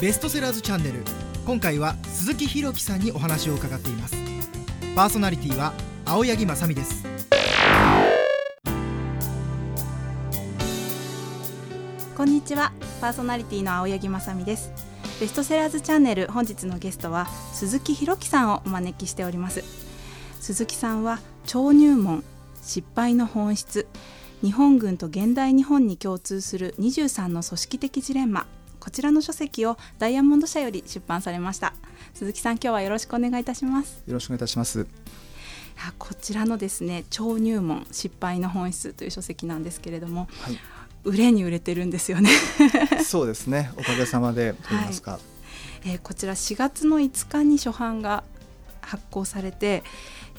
ベストセラーズチャンネル。今回は鈴木ひろきさんにお話を伺っています。パーソナリティは青柳正美です。こんにちは。パーソナリティの青柳正美です。ベストセラーズチャンネル本日のゲストは鈴木ひろきさんをお招きしております。鈴木さんは超入門失敗の本質日本軍と現代日本に共通する23の組織的ジレンマこちらの書籍をダイヤモンド社より出版されました。鈴木さん今日はよろしくお願いいたします。よろしくお願いいたします。こちらのですね超入門失敗の本質という書籍なんですけれども、はい、売れに売れてるんですよね。そうですね。おかげさまでと言いますか、はい、えー、こちら4月の5日に初版が発行されて、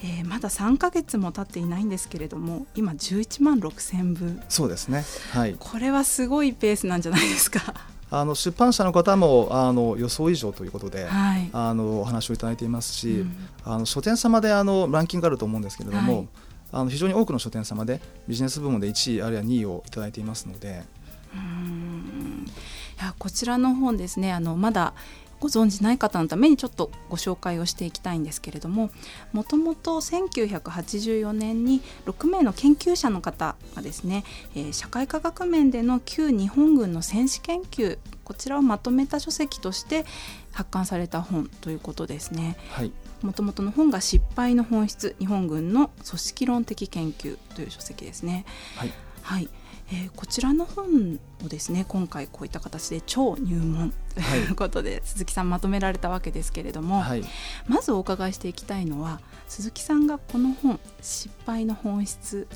えー、まだ3か月も経っていないんですけれども今11万6千部。そうですね。はい。これはすごいペースなんじゃないですかあの出版社の方もあの予想以上ということで、はい、あのお話をいただいていますし、うん、あの書店様であのランキングあると思うんですけれども、はい、あの非常に多くの書店様でビジネス部門で1位あるいは2位をいただいていますので。うんいやこちらの本ですねあのまだご存じない方のためにちょっとご紹介をしていきたいんですけれどももともと1984年に6名の研究者の方がですね、えー、社会科学面での旧日本軍の戦士研究こちらをまとめた書籍として発刊された本ということですね。もともとの本が失敗の本質日本軍の組織論的研究という書籍ですね。はい、はいえー、こちらの本をですね今回こういった形で超入門ということで、はい、鈴木さんまとめられたわけですけれども、はい、まずお伺いしていきたいのは鈴木さんがこの本「失敗の本質」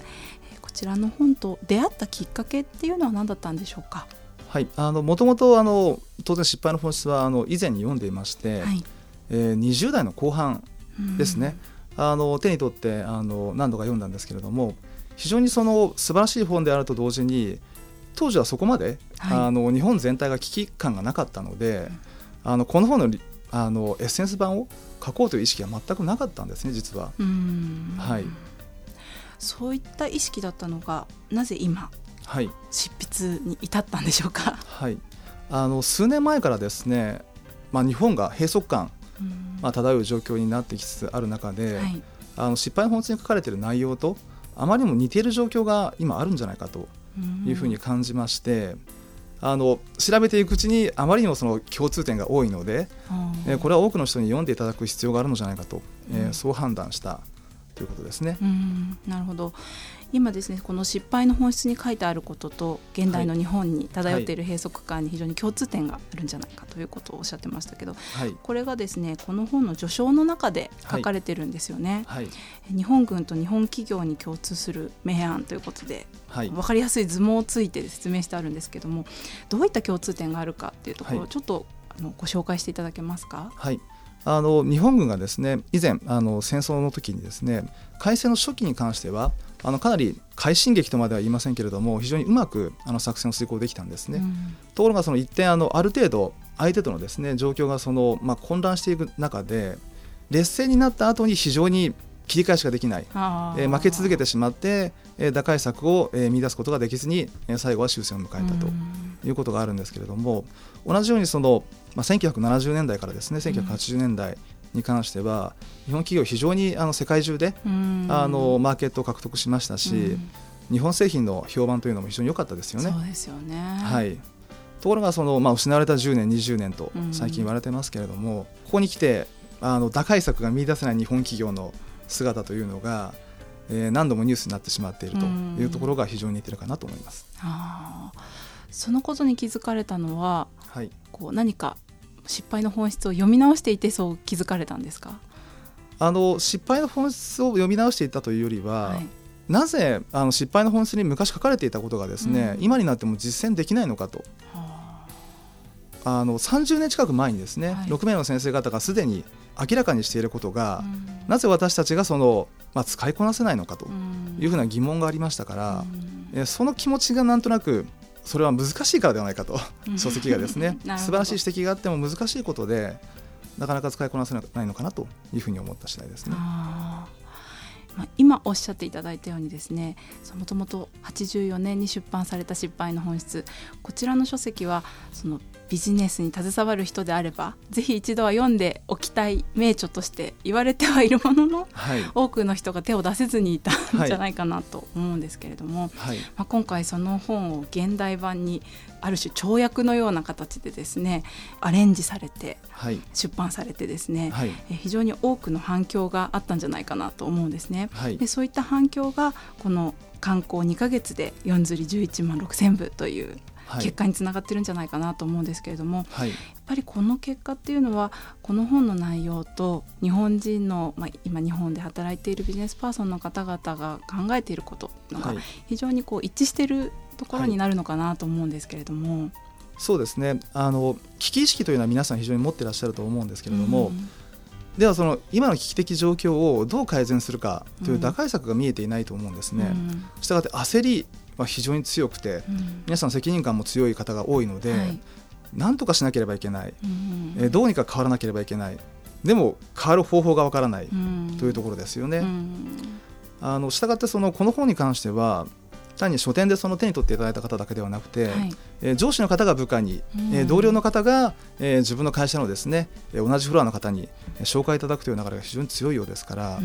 えー、こちらの本と出会ったきっかけっていうのは何だったんでしょうか？はい。あのもともとあの当然失敗の本質はあの以前に読んでいまして、はい、えー、20代の後半ですね、あの手に取ってあの何度か読んだんですけれども非常にその素晴らしい本であると同時に当時はそこまで、はい、あの日本全体が危機感がなかったので、あのこの本のあのエッセンス版を書こうという意識が全くなかったんですね実は。はい、そういった意識だったのがなぜ今、はい、執筆に至ったんでしょうか？はい、あの数年前からですね、まあ、日本が閉塞感、まあ、漂う状況になってきつつある中で、はい、あの失敗の本質に書かれている内容とあまりにも似ている状況が今あるんじゃないかというふうに感じまして。あの調べていくうちにあまりにもその共通点が多いので、えー、これは多くの人に読んでいただく必要があるのじゃないかと、えー、そう判断したということですね。なるほど。今ですねこの失敗の本質に書いてあることと現代の日本に漂っている閉塞感に非常に共通点があるんじゃないかということをおっしゃってましたけど、はい、これがですねこの本の序章の中で書かれてるんですよね。はい、日本軍と日本企業に共通する明暗ということで、はい、分かりやすい図もついて説明してあるんですけどもどういった共通点があるかっていうところをちょっとあのご紹介していただけますか？はいあの日本軍がですね以前あの戦争の時にですね開戦の初期に関してはあのかなり快進撃とまでは言いませんけれども非常にうまくあの作戦を遂行できたんですね。うん、ところがその一点あのある程度相手とのですね状況がその、まあ、混乱していく中で劣勢になった後に非常に切り返しができない、えー、負け続けてしまって、えー、打開策を、えー、見出すことができずに、えー、最後は終戦を迎えたということがあるんですけれども、同じようにその、まあ、1970年代からですね1980年代に関しては、日本企業非常にあの世界中であのマーケットを獲得しましたし、日本製品の評判というのも非常に良かったですよね。そうですよね。はい。ところがその、まあ、失われた10年20年と最近言われてますけれども、ここに来てあの打開策が見出せない日本企業の姿というのが、えー、何度もニュースになってしまっているというところが非常に似てるかなと思います。あそのことに気づかれたのは、はい、こう何か失敗の本質を読み直していてそう気づかれたんですか？あの失敗の本質を読み直していたというよりは、はい、なぜあの失敗の本質に昔書かれていたことがですね、うん、今になっても実践できないのかと。あ。の30年近く前にですね、はい、6名の先生方がすでに明らかにしていることが、うん、なぜ私たちがその、まあ、使いこなせないのかというふうな疑問がありましたから、うん、その気持ちがなんとなくそれは難しいからではないかと、書籍がですね 素晴らしい指摘があっても難しいことでなかなか使いこなせないのかなというふうに思った次第ですね。まあ、今おっしゃっていただいたようにですねもともと84年に出版された失敗の本質こちらの書籍はそのビジネスに携わる人であればぜひ一度は読んでおきたい名著として言われてはいるものの、はい、多くの人が手を出せずにいたんじゃないかなと思うんですけれども、はい、まあ、今回その本を現代版にある種跳躍のような形でですねアレンジされて出版されてですね、はい、え非常に多くの反響があったんじゃないかなと思うんですね。でそういった反響がこの観光2か月で4釣り11万6千部という結果につながってるんじゃないかなと思うんですけれども、はい、やっぱりこの結果っていうのはこの本の内容と日本人の、まあ、今日本で働いているビジネスパーソンの方々が考えていることが非常にこう一致しているところになるのかなと思うんですけれども。はい、そうですね。あの危機意識というのは皆さん非常に持ってらっしゃると思うんですけれども、うんではその今の危機的状況をどう改善するかという打開策が見えていないと思うんですね。したがって焦りは非常に強くて、皆さん責任感も強い方が多いので、はい、何とかしなければいけない、えどうにか変わらなければいけない。でも変わる方法がわからないというところですよね。あのしたがってそのこの本に関しては単に書店でその手に取っていただいた方だけではなくて、はい、えー、上司の方が部下に、えー、同僚の方が、えー、自分の会社のですね、えー、同じフロアの方に紹介いただくという流れが非常に強いようですから、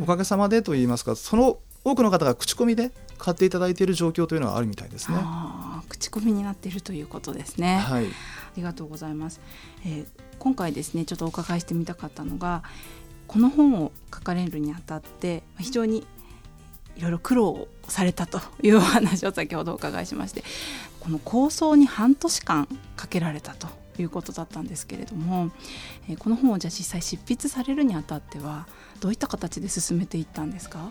おかげさまでといいますかその多くの方が口コミで買っていただいている状況というのはあるみたいですね。口コミになっているということですね。はい、ありがとうございます、えー、今回ですねちょっとお伺いしてみたかったのがこの本を書かれるにあたって非常にいろいろ苦労されたというお話を 先ほどお伺いしましてこの構想に半年間かけられたということだったんですけれども、えー、この本をじゃあ実際執筆されるにあたってはどういった形で進めていったんですか？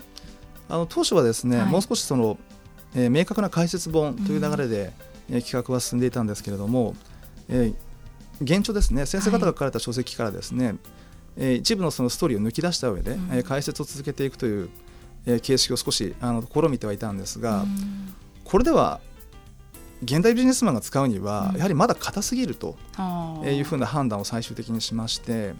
あの当初はですね、はい、もう少しその、えー、明確な解説本という流れで、うん、企画は進んでいたんですけれども、えー、現状ですね先生方が書かれた書籍からですね、はい、えー、一部のそのストーリーを抜き出した上で、うん、えー、解説を続けていくというえ形式を少しあの試みてはいたんですが、これでは現代ビジネスマンが使うにはやはりまだ硬すぎるというふうな判断を最終的にしまして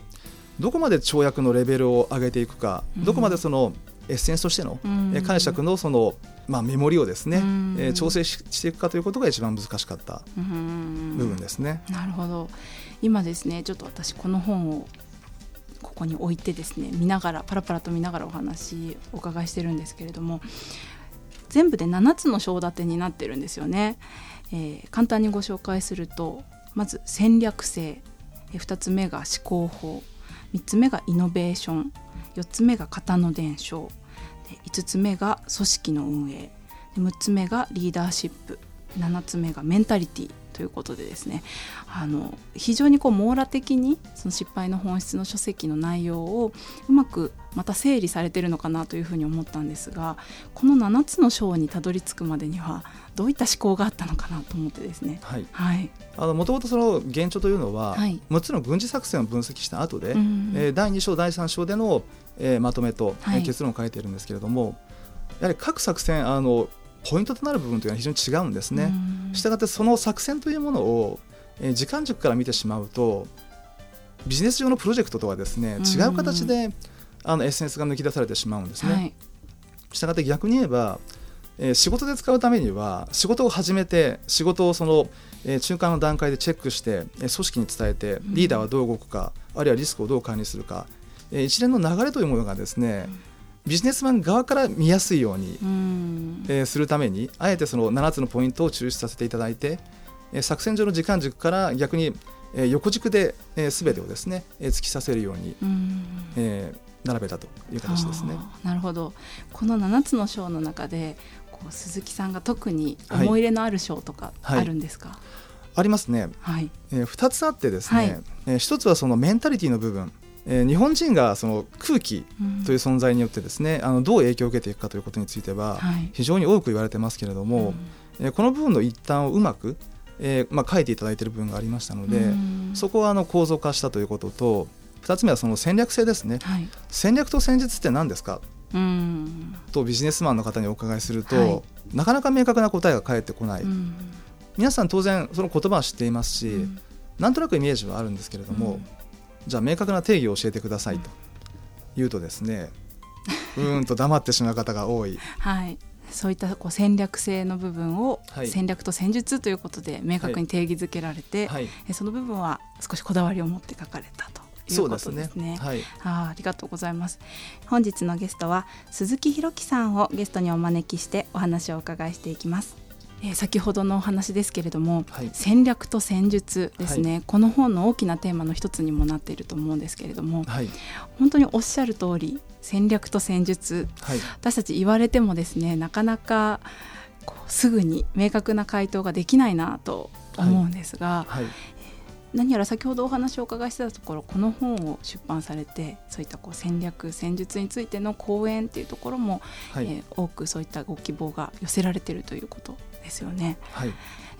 どこまで跳躍のレベルを上げていくか、どこまでそのエッセンスとしての解釈のその、まあ、メモリをですね、え調整していくかということが一番難しかった部分ですね。なるほど今ですねちょっと私この本をここに置いてですね見ながらパラパラと見ながらお話お伺いしてるんですけれども全部で7つの章立てになってるんですよね。えー、簡単にご紹介するとまず戦略性2つ目が思考法3つ目がイノベーション4つ目が型の伝承。で5つ目が組織の運営。で6つ目がリーダーシップ。7つ目がメンタリティということでですねあの非常にこう網羅的にその失敗の本質の書籍の内容をうまくまた整理されてるのかなというふうに思ったんですがこの7つの章にたどり着くまでにはどういった思考があったのかなと思ってですね。はい。はい、あのもともとその現状というのは、はい、6つの軍事作戦を分析した後で、うん、えー、第2章第3章での、えー、まとめと、はい、結論を書いているんですけれども、やはり各作戦あのポイントとなる部分というのは非常に違うんですね。したがってその作戦というものを、えー、時間軸から見てしまうとビジネス上のプロジェクトとはですね違う形であのエッセンスが抜き出されてしまうんですね。はい、したがって逆に言えばえー、仕事で使うためには仕事を始めて仕事をその、えー、中間の段階でチェックして、えー、組織に伝えてリーダーはどう動くか、うん、あるいはリスクをどう管理するか、えー、一連の流れというものがですね、うんビジネスマン側から見やすいように、えー、するためにあえてその7つのポイントを抽出させていただいて、えー、作戦上の時間軸から逆に、えー、横軸で、えー、全てをですね、えー、突きさせるように、えー、並べたという形ですね。なるほど。この7つの章の中でこう鈴木さんが特に思い入れのある章とかあるんですか、はいはい、ありますね、はい。えー、2つあってですね、はい、えー、1つはそのメンタリティの部分えー、日本人がその空気という存在によってですね、うん、あのどう影響を受けていくかということについては非常に多く言われてますけれども、うん、えー、この部分の一端をうまく、えーまあ、書いていただいている部分がありましたので、うん、そこはあの構造化したということと2つ目はその戦略性ですね、はい、戦略と戦術って何ですか？とビジネスマンの方にお伺いすると、はい、なかなか明確な答えが返ってこない、皆さん当然その言葉は知っていますし、うん、なんとなくイメージはあるんですけれども、じゃあ明確な定義を教えてくださいと。言うとですね うんと黙ってしまう方が多い。はい。そういったこう戦略性の部分をはい。戦略と戦術ということで明確に定義づけられて、はい、えその部分は少しこだわりを持って書かれたということでね。ですすね。はい、あーありがとうございます。本日のゲストは鈴木ひろきさんをゲストにお招きしてお話をお伺いしていきます、えー先ほどのお話ですけれどもはい、戦略と戦術ですね、この本の大きなテーマの一つにもなっていると思うんですけれどもはい、本当におっしゃる通り戦略と戦術。はい、私たち言われてもですねなかなかこうすぐに明確な回答ができないなと思うんですが、はい、何やら先ほどお話をお伺いしてたところこの本を出版されてそういったこう戦略戦術についての講演っていうところも、はい、えー多くそういったご希望が寄せられているということですよね。はい。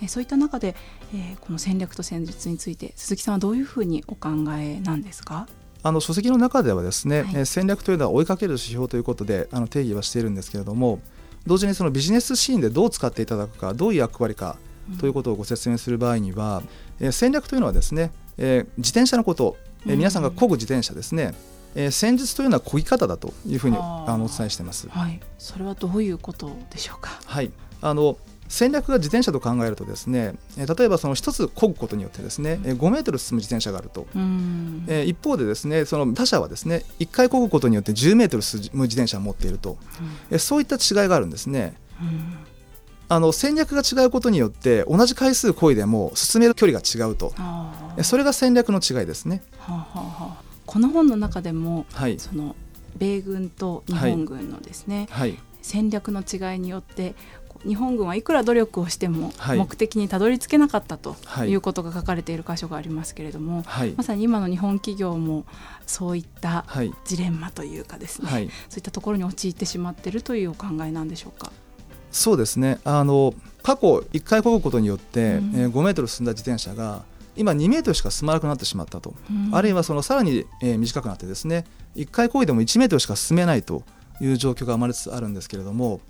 えーそういった中で、えーこの戦略と戦術について鈴木さんはどういうふうにお考えなんですか？あの書籍の中ではですね、はいえー戦略というのは追いかける指標ということであの定義はしているんですけれども同時にそのビジネスシーンでどう使っていただくかどういう役割かということをご説明する場合には、えー戦略というのはですね、えー自転車のこと、えーうん皆さんが漕ぐ自転車ですね、えー戦術というのは漕ぎ方だというふうにあのお伝えしています。はい、それはどういうことでしょうか？はい、あの戦略が自転車と考えるとですね、えー例えばその一つ漕ぐことによってですね、えー5メートル進む自転車があると。うん。えー一方でですねその他社はですね1回漕ぐことによって10メートル進む自転車を持っていると、えーそういった違いがあるんですね。うん。あの戦略が違うことによって同じ回数漕いでも進める距離が違うと。それが戦略の違いですね。はあはあはあ。この本の中でもはい、その米軍と日本軍のですね、はい、戦略の違いによって日本軍はいくら努力をしてもはい。目的にたどり着けなかったとはい。いうことが書かれている箇所がありますけれども、はい。ま、さに今の日本企業もそういったはい、ジレンマというかですね、はい、そういったところに陥ってしまっているというお考えなんでしょうか？そうですね。あの過去1回漕ぐことによって、うん。えー5メートル進んだ自転車が今2メートルしか進まなくなってしまったと、うん。あるいはそのさらに、えー短くなってですね1回漕いでも1メートルしか進めないという状況が生まれつつあるんですけれども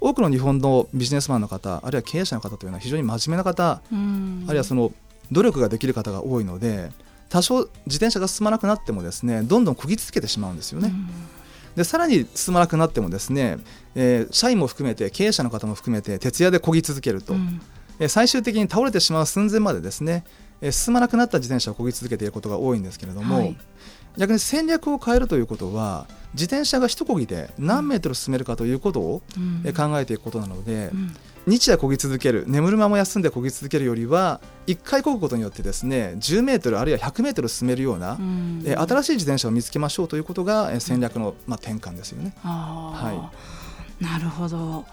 多くの日本のビジネスマンの方あるいは経営者の方というのは非常に真面目な方、うん。あるいはその努力ができる方が多いので多少自転車が進まなくなってもですねどんどん漕ぎ続けてしまうんですよね。でさらに進まなくなってもですね、えー社員も含めて経営者の方も含めて徹夜で漕ぎ続けると、うん。えー最終的に倒れてしまう寸前までですね、えー進まなくなった自転車を漕ぎ続けていることが多いんですけれども、はい逆に戦略を変えるということは自転車が一漕ぎで何メートル進めるかということを、考えていくことなので、うん。日夜漕ぎ続ける眠る間も休んで漕ぎ続けるよりは1回漕ぐことによってですね10メートルあるいは100メートル進めるような、うん。えー新しい自転車を見つけましょうということが、えー戦略の、まあ、転換ですよね。あー。なるほど。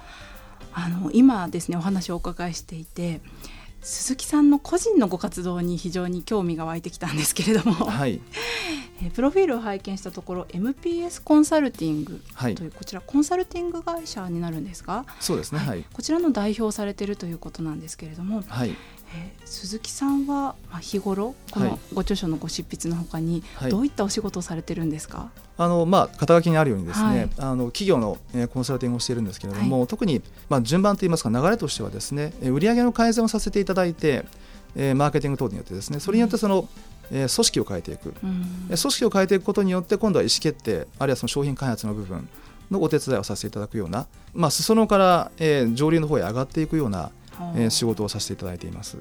あの今ですねお話をお伺いしていて鈴木さんの個人のご活動に非常に興味が湧いてきたんですけれども、はい、えープロフィールを拝見したところ MPS コンサルティングはいというこちらコンサルティング会社になるんですが、そうですね。はい、こちらの代表をされているということなんですけれども、はい、えー鈴木さんはまあ日頃こはい。のご著書のご執筆のほかにはい。どういったお仕事をされてるんですか、あのまあ、肩書きにあるようにですね、はい。あの企業の、えーコンサルティングをしているんですけれども、特に、まあ、順番といいますか流れとしてはですねえー売上の改善をさせていただいて、えーマーケティング等によってですねそれによってその、えー組織を変えていく、うん。えー組織を変えていくことによって今度は意思決定あるいはその商品開発の部分のお手伝いをさせていただくような、まあ、裾野から、えー上流の方へ上がっていくような、えー仕事をさせていただいています。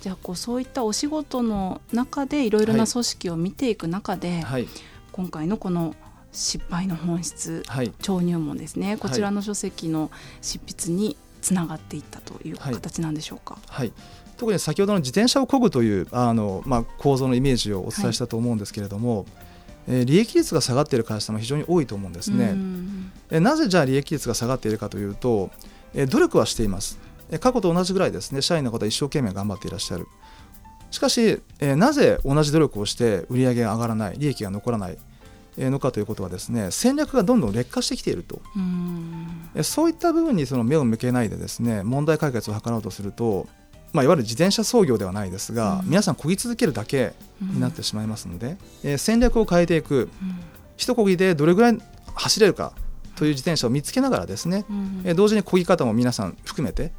じゃあこうそういったお仕事の中でいろいろなはい組織を見ていく中で、はい、今回のこの失敗の本質はい。超入門ですね。こちらの書籍の執筆につながっていったというはい。形なんでしょうか？はい、特に先ほどの自転車を漕ぐというあの、まあ、構造のイメージをお伝えしたと思うんですけれども、えー利益率が下がっている会社も非常に多いと思うんですね。うん。えーなぜじゃあ利益率が下がっているかというと、えー努力はしています。えー過去と同じぐらいですね社員の方は一生懸命頑張っていらっしゃる。しかし、えーなぜ同じ努力をして売上が上がらない利益が残らないえーのかということはですね戦略がどんどん劣化してきていると。そういった部分にその目を向けないでですね問題解決を図ろうとすると、まあ、いわゆる自転車操業ではないですが、うん。皆さん漕ぎ続けるだけになってしまいますので、えー戦略を変えていく。一漕ぎでどれぐらい走れるかという自転車を見つけながらですね、うんえー同時に漕ぎ方も皆さん含めて、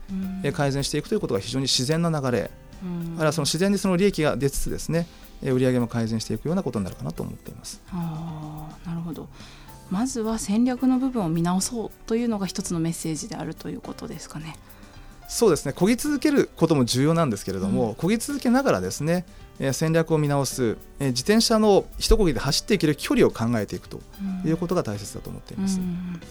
改善していくということが非常に自然な流れ、うん。あるいはその自然にその利益が出つつですね、えー売上も改善していくようなことになるかなと思っています。あーなるほど。まずは戦略の部分を見直そうというのが一つのメッセージであるということですかね。そうですね。漕ぎ続けることも重要なんですけれども、うん、漕ぎ続けながらですね、えー、戦略を見直す、えー、自転車の一漕ぎで走っていける距離を考えていくということが大切だと思っています。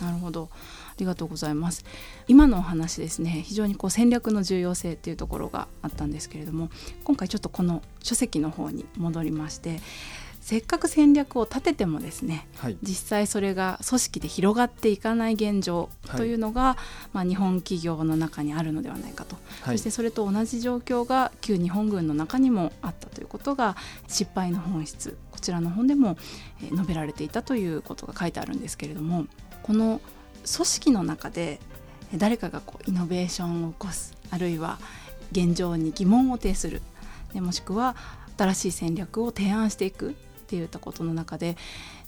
なるほど。ありがとうございます。今のお話ですね非常にこう戦略の重要性っていうところがあったんですけれども今回ちょっとこの書籍の方に戻りましてせっかく戦略を立ててもですね、はい、実際それが組織で広がっていかない現状というのが、はい、まあ、日本企業の中にあるのではないかと、はい、そしてそれと同じ状況が旧日本軍の中にもあったということが失敗の本質。こちらの本でも述べられていたということが書いてあるんですけれどもこの組織の中で誰かがこうイノベーションを起こすあるいは現状に疑問を呈するでもしくは新しい戦略を提案していくっていったことの中で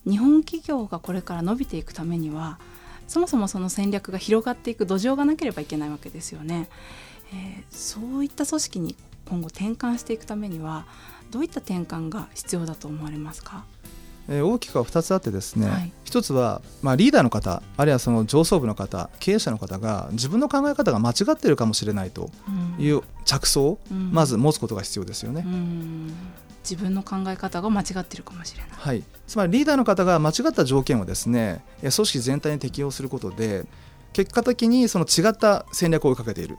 日本企業がこれから伸びていくためにはそもそもその戦略が広がっていく土壌がなければいけないわけですよね。えー、そういった組織に今後転換していくためにはどういった転換が必要だと思われますか？え大きくは2つあってですね、はい、1つは、まあ、リーダーの方あるいはその上層部の方経営者の方が自分の考え方が間違っているかもしれないという着想をまず持つことが必要ですよね。うん自分の考え方が間違っているかもしれない、はい、つまりリーダーの方が間違った条件をですね組織全体に適用することで結果的にその違った戦略を追いかけている。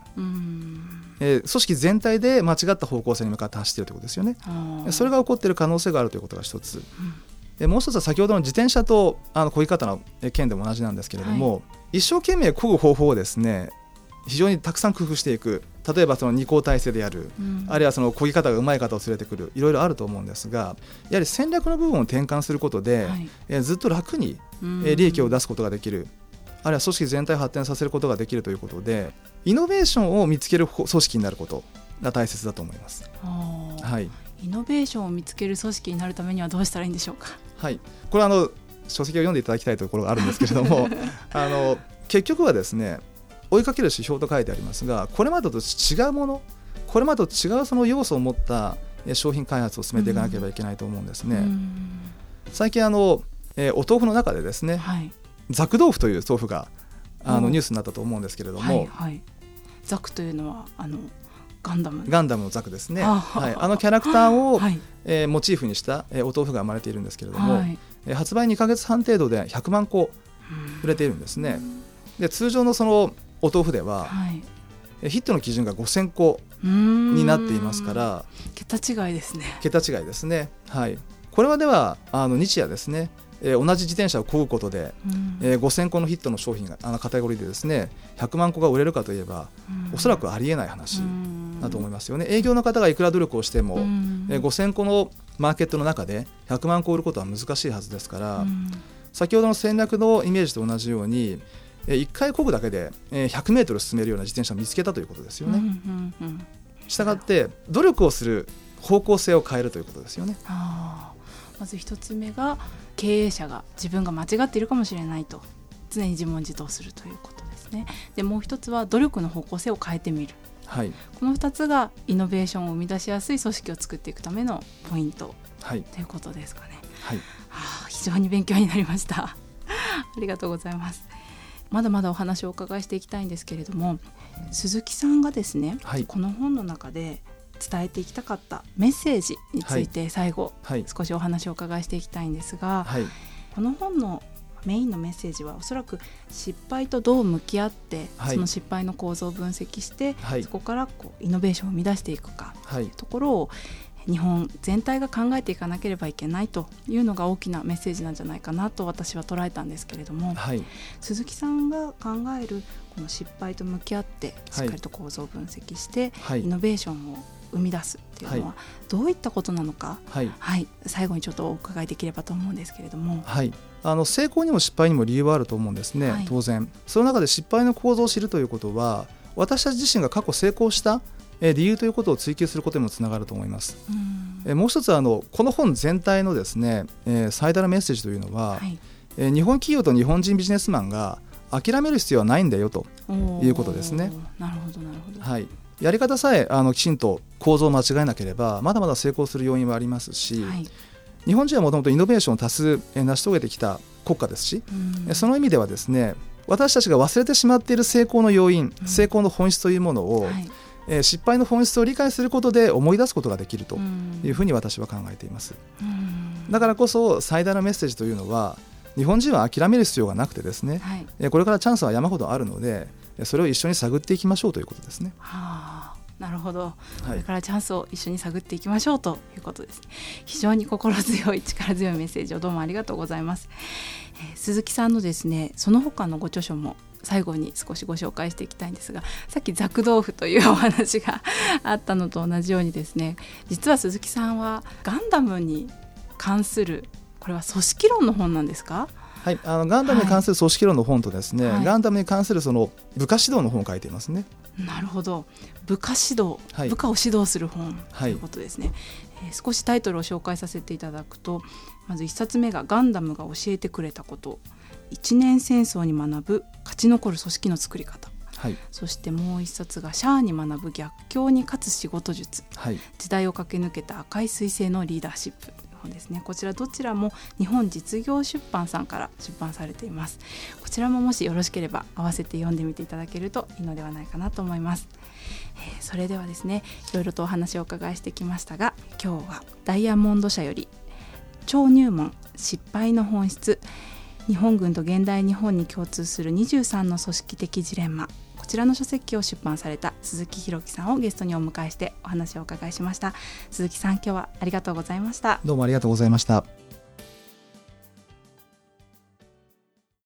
えー、組織全体で間違った方向性に向かって走っているということですよね。それが起こっている可能性があるということが一つ。でもう一つは先ほどの自転車とあの漕ぎ方の件でも同じなんですけれども、はい、一生懸命漕ぐ方法をですね非常にたくさん工夫していく例えばその二項体制でやる、うん、あるいはその漕ぎ方がうまい方を連れてくるいろいろあると思うんですがやはり戦略の部分を転換することで、はい、えずっと楽に、え利益を出すことができる、あるいは組織全体を発展させることができるということでイノベーションを見つける組織になることが大切だと思います。はい、イノベーションを見つける組織になるためにはどうしたらいいんでしょうか？はい、これあの書籍を読んでいただきたいところがあるんですけれども あの結局はですね追いかける指標と書いてありますがこれまでと違うものこれまでと違うその要素を持った商品開発を進めていかなければいけないと思うんですね。最近あの、えー、お豆腐の中でですね、はい、ザク豆腐という豆腐があのニュースになったと思うんですけれども、はいはい、ザクというのはあのガンダム。ガンダムのザクですね。はい、あのキャラクターを、はい、えー、モチーフにした、えー、お豆腐が生まれているんですけれども、はい、えー、発売2か月半程度で100万個売れているんですね。で通常のそのお豆腐では、はい、ヒットの基準が5000個になっていますから桁違いですね。桁違いですね。はい。これはではあの日夜ですねえー、同じ自転車を漕ぐことで、うん、えー、5000個のヒットの商品があのカテゴリーでですね100万個が売れるかといえば、うん、おそらくありえない話だと思いますよね、営業の方がいくら努力をしても、うん、えー、5000個のマーケットの中で100万個売ることは難しいはずですから、うん、先ほどの戦略のイメージと同じように1回漕ぐだけで100メートル進めるような自転車を見つけたということですよね。したがって努力をする方向性を変えるということですよね。まず一つ目が経営者が自分が間違っているかもしれないと常に自問自答するということですね。でもう一つは努力の方向性を変えてみる。はい、この2つがイノベーションを生み出しやすい組織を作っていくためのポイント、はい、ということですかね。はい、はあ、非常に勉強になりました。ありがとうございます。まだまだお話をお伺いしていきたいんですけれども鈴木さんがですね、はい、この本の中で伝えていきたかったメッセージについて最後、はい、少しお話をお伺いしていきたいんですが、はい、この本のメインのメッセージはおそらく失敗とどう向き合って、はい、その失敗の構造を分析して、そこからこうイノベーションを生み出していくかとい。うところを日本全体が考えていかなければいけないというのが大きなメッセージなんじゃないかなと私は捉えたんですけれども、はい、鈴木さんが考えるこの失敗と向き合ってしっかりと構造を分析して、はい、イノベーションを生み出すっていうのはどういったことなのか、はい、はい、最後にちょっとお伺いできればと思うんですけれども。はい。あの成功にも失敗にも理由はあると思うんですね、はい、当然。その中で失敗の構造を知るということは私たち自身が過去成功した理由ということを追求することにもつながると思います。うん、もう一つあのこの本全体のですね、えー、最大のメッセージというのは、はい、えー、日本企業と日本人ビジネスマンが諦める必要はないんだよということですね。なるほどなるほど。はい。やり方さえあのきちんと構造を間違えなければまだまだ成功する要因はありますし、はい、日本人はもともとイノベーションを多数成し遂げてきた国家ですし、うんその意味ではですね私たちが忘れてしまっている成功の要因、うん成功の本質というものを、はいえー失敗の本質を理解することで思い出すことができるとうん。いうふうに私は考えています。うん。だからこそ最大のメッセージというのは日本人は諦める必要がなくてですねはい。えーこれからチャンスは山ほどあるのでえーそれを一緒に探っていきましょうということですね。はあなるほど。はい。これからチャンスを一緒に探っていきましょうということですね。非常に心強い力強いメッセージをどうもありがとうございます、えー鈴木さんのですねその他のご著書も最後に少しご紹介していきたいんですがさっきザク豆腐というお話があったのと同じようにですね実は鈴木さんはガンダムに関するこれは組織論の本なんですか？はい、あのガンダムに関する組織論の本とですね、はい。ガンダムに関するその部下指導の本を書いていますね。なるほど。部下指導、はい。部下を指導する本はい。ということですね、えー少しタイトルを紹介させていただくとまず1冊目が「ガンダムが教えてくれたこと」一年戦争に学ぶ勝ち残る組織の作り方。はい、そしてもう一冊が「シャアに学ぶ逆境に勝つ仕事術。はい、時代を駆け抜けた赤い彗星のリーダーシップ」本ですね。こちらどちらも日本実業出版さんから出版されています。こちらももしよろしければ合わせて読んでみていただけるといいのではないかなと思います、えーそれではですねいろいろとお話をお伺いしてきましたが今日はダイヤモンド社より超入門失敗の本質日本軍と現代日本に共通する23の組織的ジレンマ。こちらの書籍を出版された鈴木弘樹さんをゲストにお迎えしてお話をお伺いしました。鈴木さん今日はありがとうございました。どうもありがとうございました。